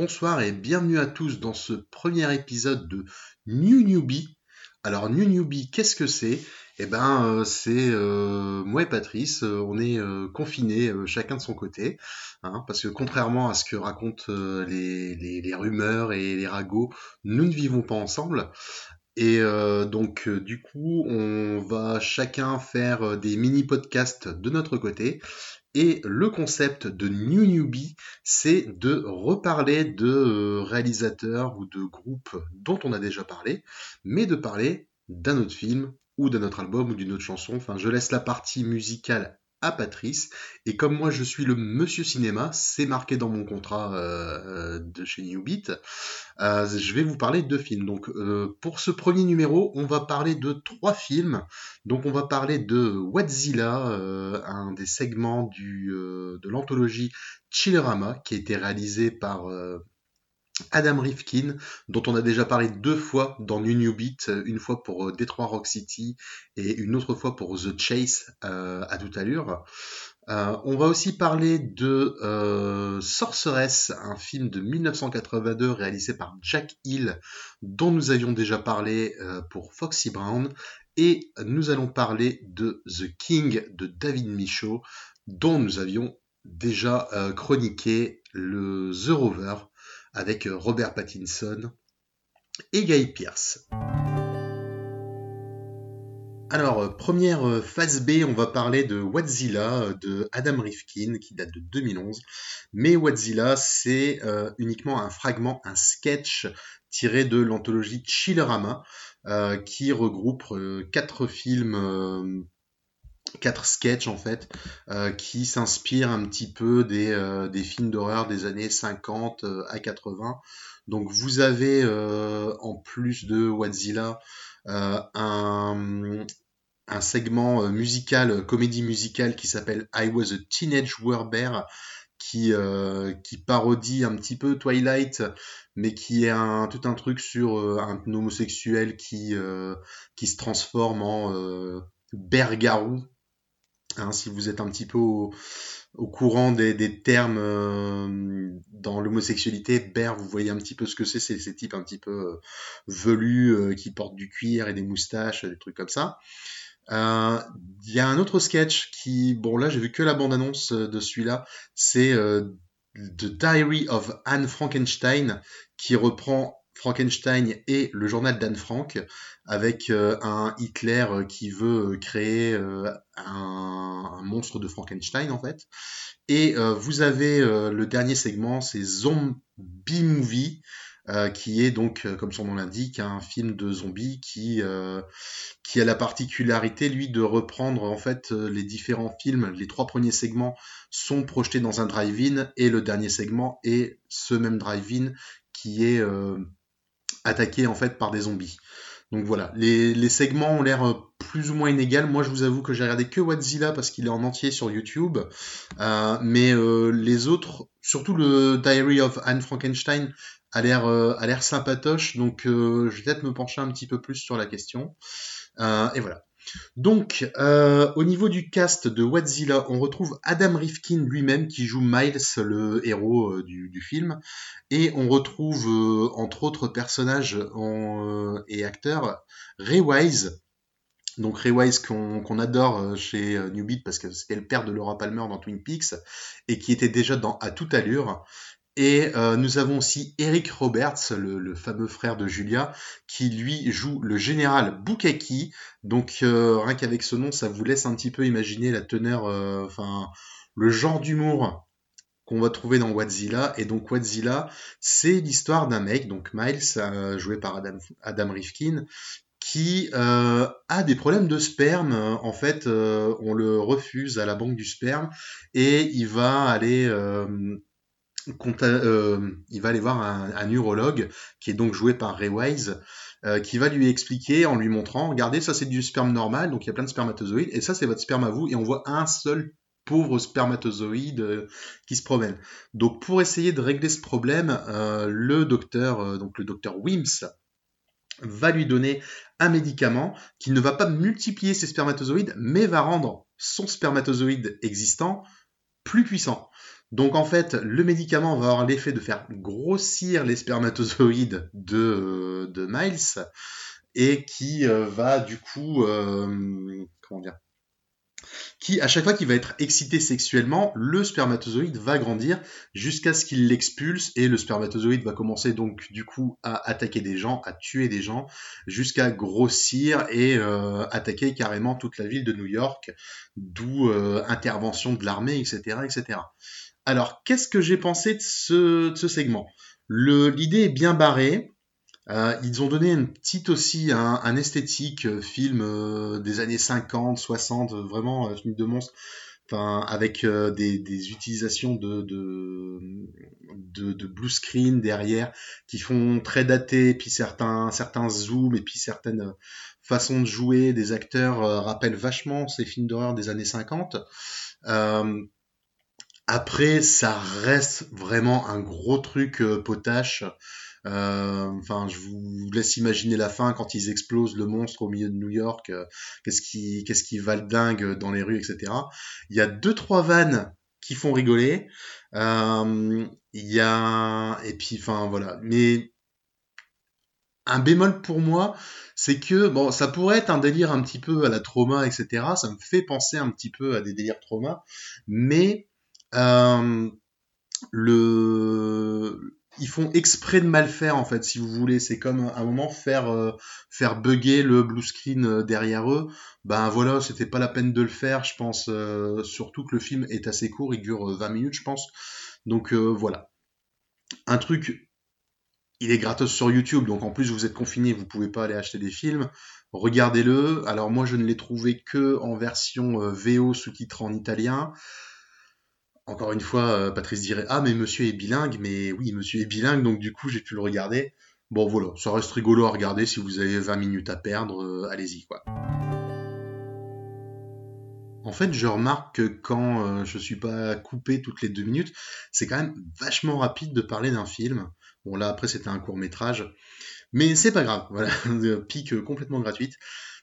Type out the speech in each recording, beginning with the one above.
bonsoir et bienvenue à tous dans ce premier épisode de New Newbie. Alors New Newbie, qu'est-ce que c'est? Eh ben euh, c'est euh, moi et Patrice, euh, on est confinés chacun de son côté, hein, parce que contrairement à ce que racontent les, les, rumeurs et les ragots, nous ne vivons pas ensemble. Et donc du coup, on va chacun faire des mini podcasts de notre côté et le concept de New Newbie, c'est de reparler de euh, réalisateurs ou de groupes dont on a déjà parlé, mais de parler d'un autre film ou d'un autre album ou d'une autre chanson. Enfin, je laisse la partie musicale à Patrice. Et comme moi je suis le monsieur cinéma, c'est marqué dans mon contrat euh, de chez Newbeat, euh, je vais vous parler de films. Donc euh, pour ce premier numéro, on va parler de trois films. Donc on va parler de Wadzilla, un des segments de l'anthologie Chillerama, qui a été réalisé par Adam Rifkin, dont on a déjà parlé deux fois dans New New Beat, une fois pour euh, Detroit Rock City et une autre fois pour The Chase euh, à toute allure. Euh, on va aussi parler de Sorceress, un film de 1982 réalisé par Jack Hill, dont nous avions déjà parlé pour Foxy Brown. Et nous allons parler de The King de David Michaud, dont nous avions déjà chroniqué le The Rover avec euh, Robert Pattinson et Guy Pierce. Alors, euh, première euh, phase B, on va parler de Wadzilla de Adam Rifkin qui date de 2011. Mais Wadzilla, c'est uniquement un fragment, un sketch tiré de l'anthologie Chillerama qui regroupe quatre films quatre sketchs en fait euh, qui s'inspirent un petit peu des, euh, films d'horreur des années 50 euh, à 80. Donc vous avez en plus de Wadzilla un, un segment musical, comédie musicale qui s'appelle I Was a Teenage Werber qui, qui parodie un petit peu Twilight, mais qui est un, tout un truc sur un homosexuel qui, qui se transforme en bergarou Hein, si vous êtes un petit peu au, courant des, termes euh, dans l'homosexualité, Ber, vous voyez un petit peu ce que c'est, c'est ces types un petit peu euh, velus euh, qui portent du cuir et des moustaches, des trucs comme ça. Il y a un autre sketch qui, bon là j'ai vu que la bande-annonce de celui-là, c'est The Diary of Anne Frankenstein qui reprend Frankenstein et le journal d'Anne Frank, avec euh, un Hitler euh, qui veut euh, créer un, monstre de Frankenstein en fait. Et vous avez le dernier segment, c'est Zombie Movie, qui est donc, comme son nom l'indique, un film de zombies qui, qui a la particularité, lui, de reprendre en fait les différents films. Les trois premiers segments sont projetés dans un drive-in et le dernier segment est ce même drive-in qui est attaqué en fait par des zombies. Donc voilà, les, segments ont l'air euh, plus ou moins inégaux. Moi, je vous avoue que j'ai regardé que Wadzilla parce qu'il est en entier sur YouTube. Euh, mais euh, les autres, surtout le Diary of Anne Frankenstein, a l'air a l'air sympatoche. Donc je vais peut-être me pencher un petit peu plus sur la question. et voilà. Donc, euh, au niveau du cast de Wadzilla, on retrouve Adam Rifkin lui-même qui joue Miles, le héros euh, du, film, et on retrouve, euh, entre autres personnages et acteurs, Ray Wise, donc Ray Wise qu'on adore chez New Beat parce que c'était le père de Laura Palmer dans Twin Peaks et qui était déjà dans À toute allure. Et euh, nous avons aussi Eric Roberts, le, fameux frère de Julia, qui lui joue le général Bukaki. Donc euh, rien qu'avec ce nom, ça vous laisse un petit peu imaginer la teneur, euh, enfin le genre d'humour qu'on va trouver dans Wadzilla. Et donc Wadzilla, c'est l'histoire d'un mec, donc Miles, joué par Adam, Rifkin, qui a des problèmes de sperme. En fait, on le refuse à la banque du sperme et il va aller il va aller voir un, urologue qui est donc joué par Ray Wise, euh, qui va lui expliquer en lui montrant, regardez, ça c'est du sperme normal, donc il y a plein de spermatozoïdes, et ça c'est votre sperme à vous, et on voit un seul pauvre spermatozoïde euh, qui se promène. Donc pour essayer de régler ce problème, le docteur, donc le docteur Wims, va lui donner un médicament qui ne va pas multiplier ses spermatozoïdes, mais va rendre son spermatozoïde existant plus puissant. Donc en fait, le médicament va avoir l'effet de faire grossir les spermatozoïdes de, de Miles et qui euh, va du coup, euh, comment dire, qui à chaque fois qu'il va être excité sexuellement, le spermatozoïde va grandir jusqu'à ce qu'il l'expulse et le spermatozoïde va commencer donc du coup à attaquer des gens, à tuer des gens, jusqu'à grossir et euh, attaquer carrément toute la ville de New York, d'où intervention de l'armée, etc., etc. Alors, qu'est-ce que j'ai pensé de ce, segment? L'idée est bien barrée. Euh, ils ont donné une petite aussi, un, esthétique euh, film euh, des années 50, 60, vraiment film de monstre, avec des, utilisations de, de, blue screen derrière qui font très daté, puis certains, certains zooms et puis certaines façons de jouer des acteurs rappellent vachement ces films d'horreur des années 50. Après, ça reste vraiment un gros truc euh, potache. Euh, enfin, je vous laisse imaginer la fin quand ils explosent le monstre au milieu de New York. Euh, qu'est-ce qui, qu'est-ce qui va le dingue dans les rues, etc. Il y a deux trois vannes qui font rigoler. il y a et puis, enfin voilà. Mais un bémol pour moi, c'est que bon, ça pourrait être un délire un petit peu à la trauma, etc. Ça me fait penser un petit peu à des délires trauma, mais euh, le ils font exprès de mal faire en fait si vous voulez. C'est comme un moment faire euh, faire bugger le blue screen euh, derrière eux. Ben voilà c'était pas la peine de le faire je pense surtout que le film est assez court il dure 20 minutes je pense. Donc voilà. Un truc il est gratos sur YouTube donc en plus vous êtes confiné vous pouvez pas aller acheter des films. Regardez-le. Alors moi je ne l'ai trouvé que en version VO sous-titré en italien encore une fois, euh, Patrice dirait Ah, mais monsieur est bilingue, mais oui, monsieur est bilingue, donc du coup, j'ai pu le regarder. Bon, voilà, ça reste rigolo à regarder si vous avez 20 minutes à perdre, euh, allez-y, quoi. En fait, je remarque que quand euh, je suis pas coupé toutes les deux minutes, c'est quand même vachement rapide de parler d'un film. Bon, là, après, c'était un court métrage. Mais c'est pas grave, voilà, pique complètement gratuite.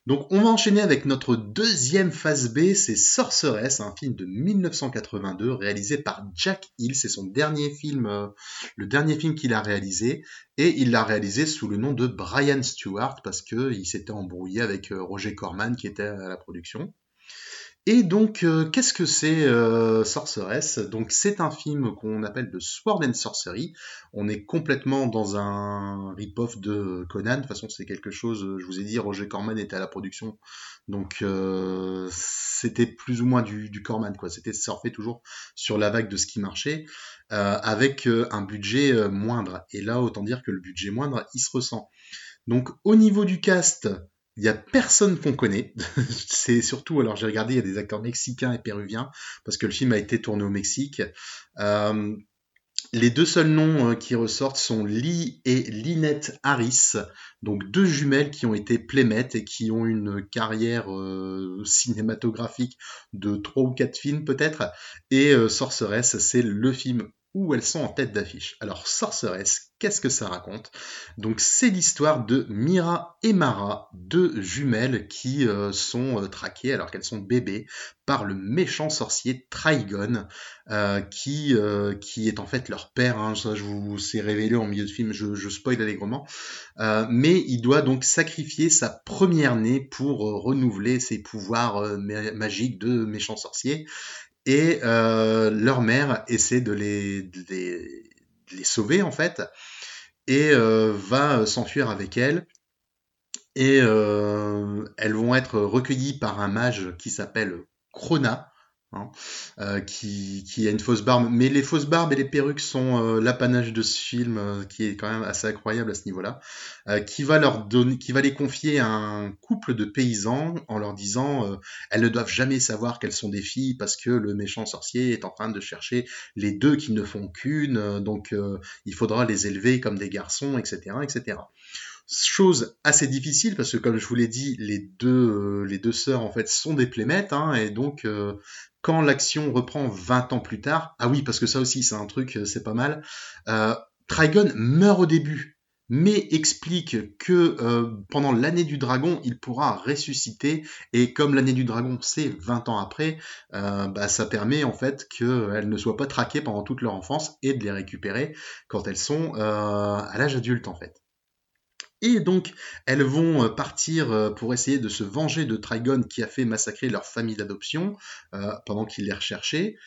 Donc on va enchaîner avec notre deuxième phase B, c'est Sorceress, un film de 1982 réalisé par Jack Hill, c'est son dernier film, euh, le dernier film qu'il a réalisé, et il l'a réalisé sous le nom de Brian Stewart parce qu'il s'était embrouillé avec euh, Roger Corman qui était à la production. Et donc, euh, qu'est-ce que c'est euh, Sorceress? Donc, c'est un film qu'on appelle de Sword and Sorcery. On est complètement dans un rip-off de Conan. De toute façon, c'est quelque chose, je vous ai dit, Roger Corman était à la production. Donc, euh, c'était plus ou moins du, du Corman, quoi. C'était surfer toujours sur la vague de ce qui marchait, avec un budget moindre. Et là, autant dire que le budget moindre, il se ressent. Donc, au niveau du cast, il y a personne qu'on connaît. c'est surtout, alors j'ai regardé, il y a des acteurs mexicains et péruviens, parce que le film a été tourné au Mexique. Euh, les deux seuls noms euh, qui ressortent sont Lee et Lynette Harris, donc deux jumelles qui ont été playmates et qui ont une carrière euh, cinématographique de trois ou quatre films peut-être. Et Sorceress, c'est le film elles sont en tête d'affiche. Alors, Sorceress, qu'est-ce que ça raconte? Donc, c'est l'histoire de Mira et Mara, deux jumelles qui euh, sont euh, traquées alors qu'elles sont bébés par le méchant sorcier Trigon, euh, qui, qui est en fait leur père. Hein, ça, je vous sais révélé en milieu de film, je, je spoil allègrement. mais il doit donc sacrifier sa première née pour renouveler ses pouvoirs magiques de méchant sorcier et euh, leur mère essaie de les, les, sauver en fait. Et euh, va s'enfuir avec elles et euh, elles vont être recueillies par un mage qui s'appelle Krona Hein, euh, qui, a une fausse barbe. Mais les fausses barbes et les perruques sont euh, l'apanage de ce film, euh, qui est quand même assez incroyable à ce niveau-là, qui va leur donner, qui va les confier à un couple de paysans en leur disant elles ne doivent jamais savoir qu'elles sont des filles parce que le méchant sorcier est en train de chercher les deux qui ne font qu'une, donc il faudra les élever comme des garçons, etc., etc. Chose assez difficile parce que comme je vous l'ai dit, les deux les deux sœurs en fait sont des playmates hein, et donc quand l'action reprend 20 ans plus tard, ah oui, parce que ça aussi, c'est un truc, euh, c'est pas mal, euh, Trigon meurt au début. mais explique que euh, pendant l'année du dragon, il pourra ressusciter, et comme l'année du dragon, c'est 20 ans après, euh, bah, ça permet en fait qu'elles ne soient pas traquées pendant toute leur enfance, et de les récupérer quand elles sont euh, à l'âge adulte en fait. Et donc, elles vont partir pour essayer de se venger de Trigon qui a fait massacrer leur famille d'adoption pendant qu'il les recherchait.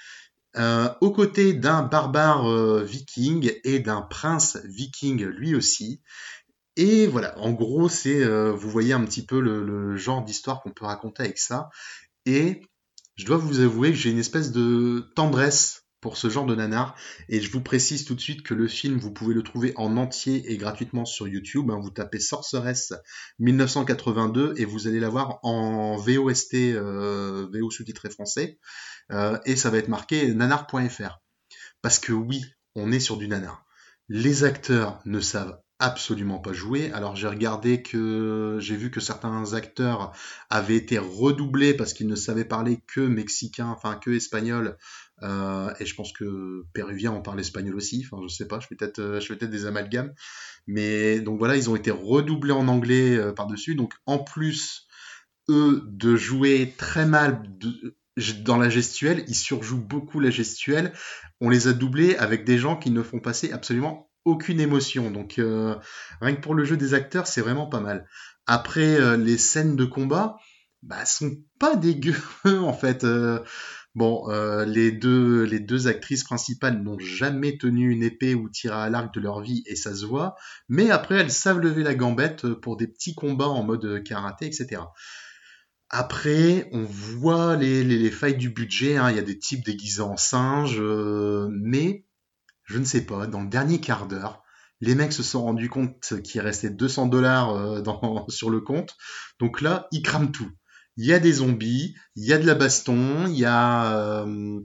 Euh, aux côtés d'un barbare euh, viking et d'un prince viking lui aussi. Et voilà, en gros, c'est, euh, vous voyez un petit peu le, genre d'histoire qu'on peut raconter avec ça. Et je dois vous avouer que j'ai une espèce de tendresse pour ce genre de nanar. Et je vous précise tout de suite que le film, vous pouvez le trouver en entier et gratuitement sur YouTube. Hein. vous tapez Sorceress 1982 et vous allez l'avoir en VOST, VO sous-titré français. Euh, et ça va être marqué nanar.fr. Parce que oui, on est sur du nanar. Les acteurs ne savent absolument pas jouer. Alors j'ai regardé que j'ai vu que certains acteurs avaient été redoublés parce qu'ils ne savaient parler que mexicain, enfin que espagnol. Euh, et je pense que péruvien on parle espagnol aussi. Enfin je sais pas, je fais peut-être euh, je fais peut-être des amalgames. Mais donc voilà, ils ont été redoublés en anglais par dessus. Donc en plus eux de jouer très mal, dans la gestuelle, ils surjouent beaucoup la gestuelle. On les a doublés avec des gens qui ne font passer absolument aucune émotion. Donc euh, rien que pour le jeu des acteurs, c'est vraiment pas mal. Après, euh, les scènes de combat, bah, sont pas dégueu en fait. Euh, bon, les deux les deux actrices principales n'ont jamais tenu une épée ou tiré à l'arc de leur vie et ça se voit. Mais après, elles savent lever la gambette pour des petits combats en mode karaté, etc. Après, on voit les, failles du budget. Hein. Il y a des types déguisés en singes, euh, mais je ne sais pas. Dans le dernier quart d'heure, les mecs se sont rendus compte qu'il restait 200 dollars euh, sur le compte. Donc là, ils crament tout. Il y a des zombies, il y a de la baston, il y a, euh,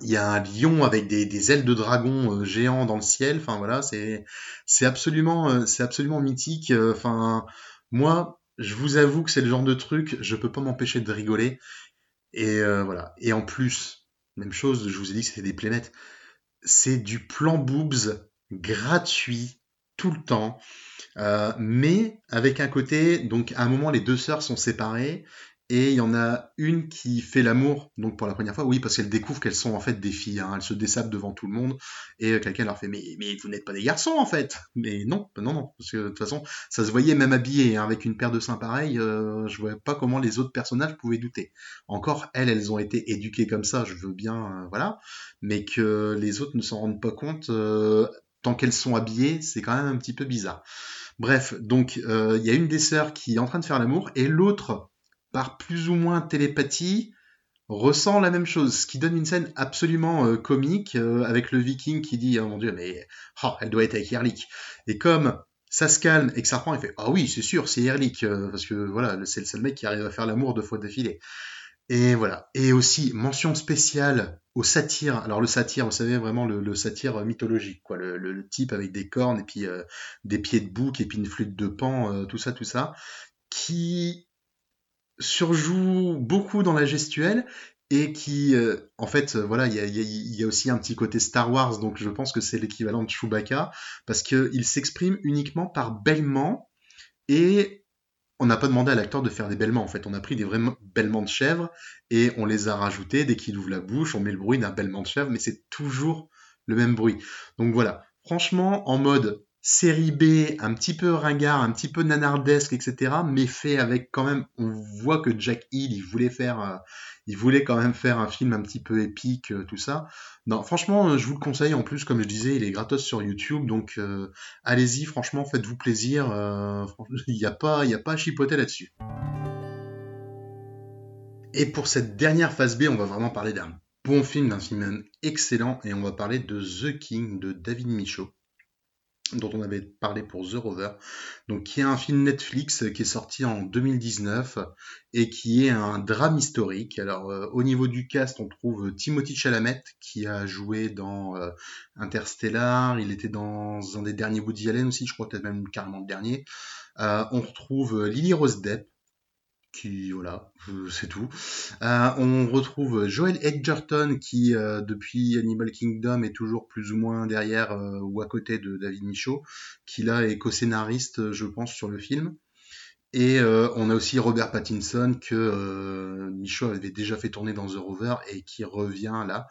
un lion avec des, ailes de dragon géants dans le ciel. Enfin voilà, c'est c'est absolument mythique. Enfin moi, je vous avoue que c'est le genre de truc, je peux pas m'empêcher de rigoler. Et euh, voilà. Et en plus, même chose, je vous ai dit que c'était des playmates. C'est du plan boobs gratuit tout le temps. Euh, mais avec un côté, donc à un moment les deux sœurs sont séparées et il y en a une qui fait l'amour, donc pour la première fois, oui, parce qu'elle découvre qu'elles sont en fait des filles. Hein. Elles se dessapent devant tout le monde. Et euh, quelqu'un leur fait mais, vous n'êtes pas des garçons en fait Mais non, non, non. Parce que de toute façon, ça se voyait même habillé hein, avec une paire de seins pareils. Euh, je vois pas comment les autres personnages pouvaient douter. Encore, elles, elles ont été éduquées comme ça, je veux bien, euh, voilà. Mais que les autres ne s'en rendent pas compte, tant qu'elles sont habillées, c'est quand même un petit peu bizarre. Bref, donc il y a une des sœurs qui est en train de faire l'amour et l'autre par plus ou moins télépathie, ressent la même chose, ce qui donne une scène absolument euh, comique euh, avec le viking qui dit oh mon dieu mais oh, elle doit être avec Erlich et comme ça se calme et que ça reprend il fait ah oui c'est sûr c'est Erlich euh, parce que voilà c'est le seul mec qui arrive à faire l'amour deux fois d'affilée. Et voilà. Et aussi mention spéciale au satire alors le satire vous savez vraiment le, satire mythologique quoi. Le, type avec des cornes et puis des pieds de bouc et puis une flûte de pan tout ça tout ça qui surjoue beaucoup dans la gestuelle et qui, euh, en fait, euh, voilà, il y a, aussi un petit côté Star Wars, donc je pense que c'est l'équivalent de Chewbacca, parce qu'il s'exprime uniquement par bêlement, et on n'a pas demandé à l'acteur de faire des bêlements, en fait, on a pris des vrais bêlements de chèvre, et on les a rajoutés, dès qu'il ouvre la bouche, on met le bruit d'un bêlement de chèvre, mais c'est toujours le même bruit. Donc voilà, franchement, en mode série B, un petit peu ringard, un petit peu nanardesque, etc., mais fait avec quand même, on voit que Jack Hill, il voulait faire, euh, il voulait quand même faire un film un petit peu épique, euh, tout ça. Non, franchement, euh, je vous le conseille. En plus, comme je disais, il est gratos sur YouTube, donc allez-y. Franchement, faites-vous plaisir. Il n'y a pas, a pas à chipoter là-dessus. Et pour cette dernière phase B, on va vraiment parler d'un bon film, d'un film excellent, et on va parler de The King de David Michaud dont on avait parlé pour The Rover, donc qui est un film Netflix qui est sorti en 2019 et qui est un drame historique. Alors euh, au niveau du cast, on trouve Timothy Chalamet qui a joué dans euh, Interstellar, il était dans un des derniers Woody Allen aussi, je crois peut-être même carrément le dernier. Euh, on retrouve Lily Rose Depp, qui voilà, euh, c'est tout. Euh, on retrouve Joel Edgerton qui euh, depuis Animal Kingdom est toujours plus ou moins derrière ou à côté de David Michaud, qui là est co-scénariste je pense sur le film. Et euh, on a aussi Robert Pattinson que euh, Michaud avait déjà fait tourner dans The Rover et qui revient là.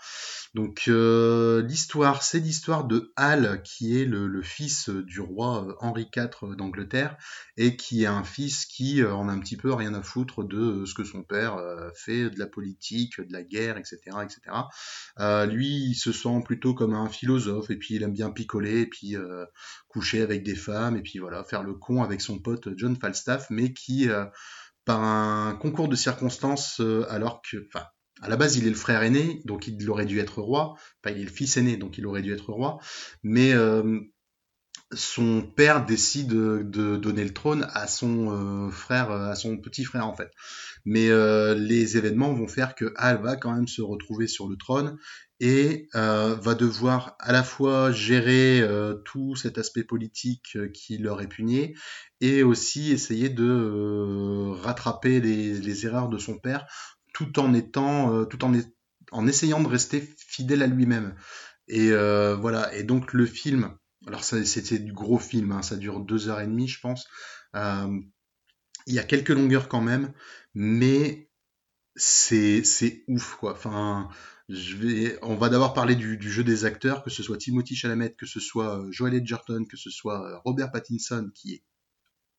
Donc euh, l'histoire, c'est l'histoire de Hal qui est le, fils du roi euh, Henri IV d'Angleterre et qui est un fils qui en a un petit peu rien à foutre de ce que son père fait, de la politique, de la guerre, etc., etc. lui, il se sent plutôt comme un philosophe et puis il aime bien picoler et puis coucher avec des femmes et puis voilà faire le con avec son pote John Falstaff mais qui, euh, par un concours de circonstances, euh, alors que, à la base, il est le frère aîné, donc il aurait dû être roi. Enfin, il est le fils aîné, donc il aurait dû être roi. Mais euh, son père décide de, donner le trône à son frère, à son petit frère en fait. Mais les événements vont faire que Al va quand même se retrouver sur le trône et euh, va devoir à la fois gérer euh, tout cet aspect politique euh, qui leur est puni et aussi essayer de rattraper les, erreurs de son père tout en étant tout en, en essayant de rester fidèle à lui-même. Et voilà. Et donc le film alors c'était du gros film hein, ça dure deux heures et demie je pense. Il y a quelques longueurs quand même mais c'est c'est ouf quoi. Enfin je vais, on va d'abord parler du, jeu des acteurs, que ce soit Timothy Chalamet, que ce soit euh, Joel Edgerton, que ce soit euh, Robert Pattinson, qui est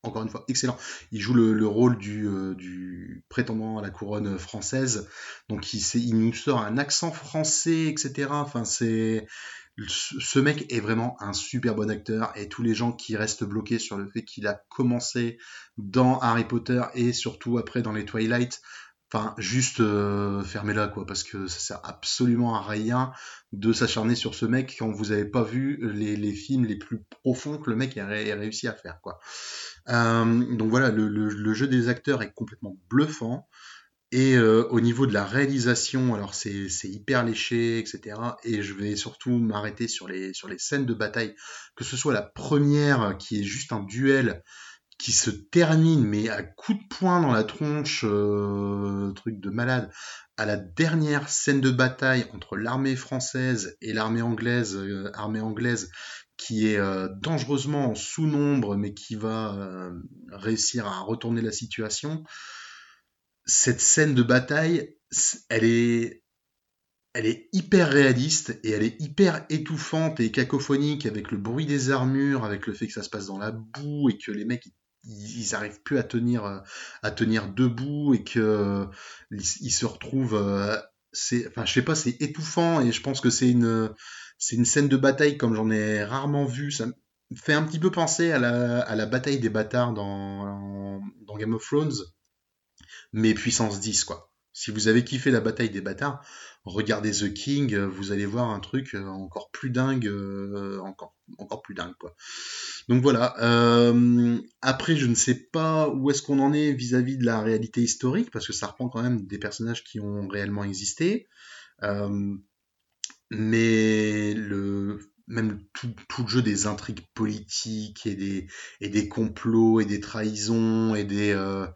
encore une fois excellent. Il joue le, rôle du, euh, prétendant à la couronne française, donc il, il, nous sort un accent français, etc. Enfin, c'est ce mec est vraiment un super bon acteur et tous les gens qui restent bloqués sur le fait qu'il a commencé dans Harry Potter et surtout après dans les Twilight Enfin, juste euh, fermez-la, quoi, parce que ça sert absolument à rien de s'acharner sur ce mec quand vous n'avez pas vu les, films les plus profonds que le mec a, réussi à faire, quoi. Euh, donc voilà, le, jeu des acteurs est complètement bluffant. Et euh, au niveau de la réalisation, alors c'est hyper léché, etc. Et je vais surtout m'arrêter sur les, sur les scènes de bataille, que ce soit la première qui est juste un duel qui se termine mais à coup de poing dans la tronche, euh, truc de malade, à la dernière scène de bataille entre l'armée française et l'armée anglaise, euh, armée anglaise, qui est euh, dangereusement en sous-nombre mais qui va réussir à retourner la situation. Cette scène de bataille, elle est, elle est hyper réaliste et elle est hyper étouffante et cacophonique avec le bruit des armures, avec le fait que ça se passe dans la boue et que les mecs arrivent plus à tenir à tenir debout et que ils, se retrouvent euh, c'est enfin je sais pas c'est étouffant et je pense que c'est une c'est une scène de bataille comme j'en ai rarement vu. Ça me fait un petit peu penser à la, à la bataille des bâtards dans, dans Game of Thrones mais puissance 10 quoi. Si vous avez kiffé la bataille des bâtards regardez The King, euh, vous allez voir un truc euh, encore plus dingue, euh, encore, encore plus dingue quoi. Donc voilà. après, je ne sais pas où est-ce qu'on en est vis-à-vis de la réalité historique, parce que ça reprend quand même des personnages qui ont réellement existé. mais le même tout, le jeu des intrigues politiques et des, complots et des trahisons et des euh,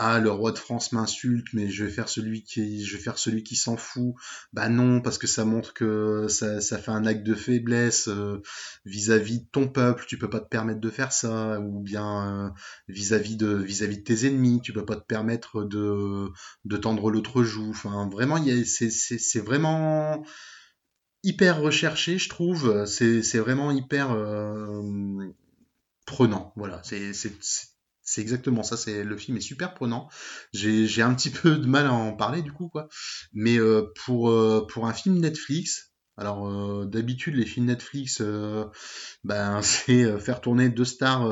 ah le roi de France m'insulte mais je vais faire celui qui je vais faire celui qui s'en fout. Bah non parce que ça montre que ça, fait un acte de faiblesse euh, vis-à-vis de ton peuple. Tu peux pas te permettre de faire ça. Ou bien euh, vis-à-vis de vis-à-vis de tes ennemis. Tu peux pas te permettre de de tendre l'autre joue. Enfin vraiment c'est c'est vraiment hyper recherché, je trouve. C'est vraiment hyper euh, prenant. Voilà, c'est exactement ça. C'est le film est super prenant. J'ai un petit peu de mal à en parler du coup, quoi. Mais euh, pour euh, pour un film Netflix, alors euh, d'habitude les films Netflix, euh, ben c'est euh, faire tourner deux stars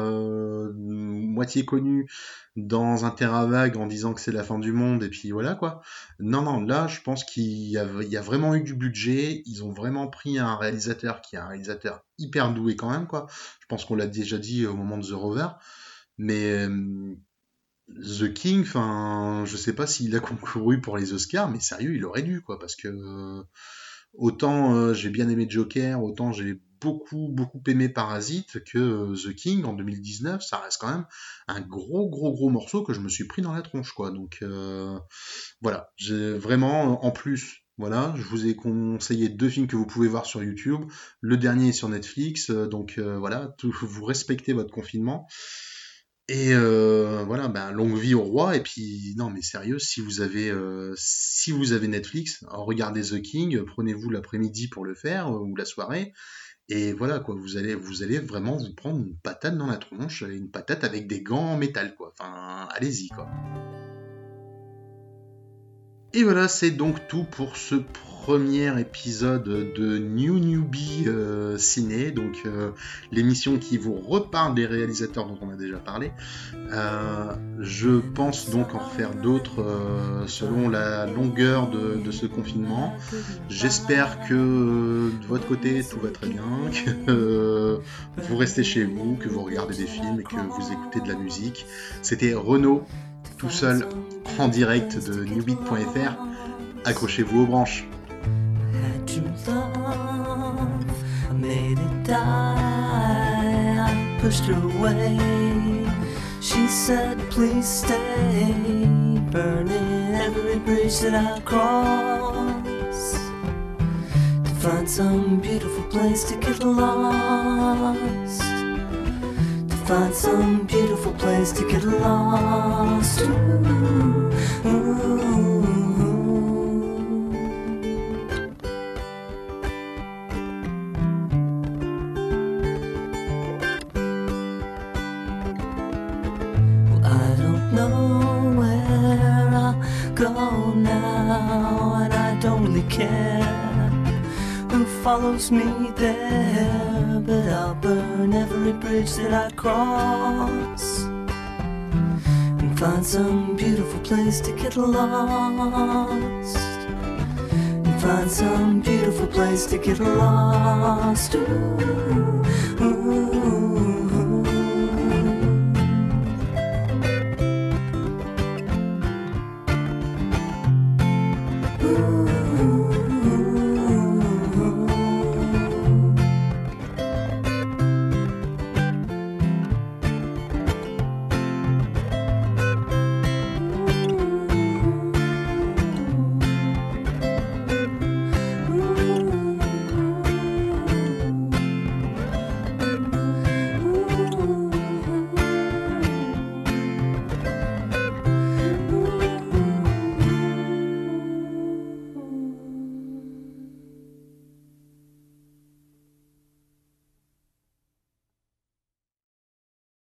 moitié connues dans un terrain vague en disant que c'est la fin du monde et puis voilà quoi. Non non là je pense qu'il y, a, vraiment eu du budget, ils ont vraiment pris un réalisateur qui est un réalisateur hyper doué quand même quoi. Je pense qu'on l'a déjà dit au moment de The Rover, mais The King, enfin je sais pas s'il a concouru pour les Oscars, mais sérieux il aurait dû quoi parce que Autant euh, j'ai bien aimé Joker, autant j'ai beaucoup, beaucoup aimé Parasite que euh, The King en 2019, ça reste quand même un gros, gros, gros morceau que je me suis pris dans la tronche, quoi. Donc, euh, voilà. J'ai vraiment, en plus, voilà, je vous ai conseillé deux films que vous pouvez voir sur YouTube. Le dernier est sur Netflix, donc voilà, vous respectez votre confinement. Et euh, voilà, ben, longue vie au roi. Et puis, non, mais sérieux, si vous avez, euh, si vous avez Netflix, regardez The King, prenez-vous l'après-midi pour le faire, euh, ou la soirée. Et voilà, quoi, vous allez, vous allez vraiment vous prendre une patate dans la tronche, une patate avec des gants en métal, quoi. Enfin, allez-y, quoi. Et voilà, c'est donc tout pour ce premier épisode de New Newbie euh, Ciné, donc euh, l'émission qui vous reparle des réalisateurs dont on a déjà parlé. Euh, je pense donc en faire d'autres selon la longueur de, de ce confinement. J'espère que de votre côté tout va très bien, que vous restez chez vous, que vous regardez des films et que vous écoutez de la musique. C'était Renaud tout seul en direct de newbeat.fr. Accrochez-vous aux branches. She said, please stay, burning every bridge that I cross. To find some beautiful place to get lost find some beautiful place to get lost. Ooh, ooh. Well, I don't know where I'll go now, and I don't really care who follows me there but I'll burn every bridge that I cross and find some beautiful place to get lost. And find some beautiful place to get lost. Ooh, ooh.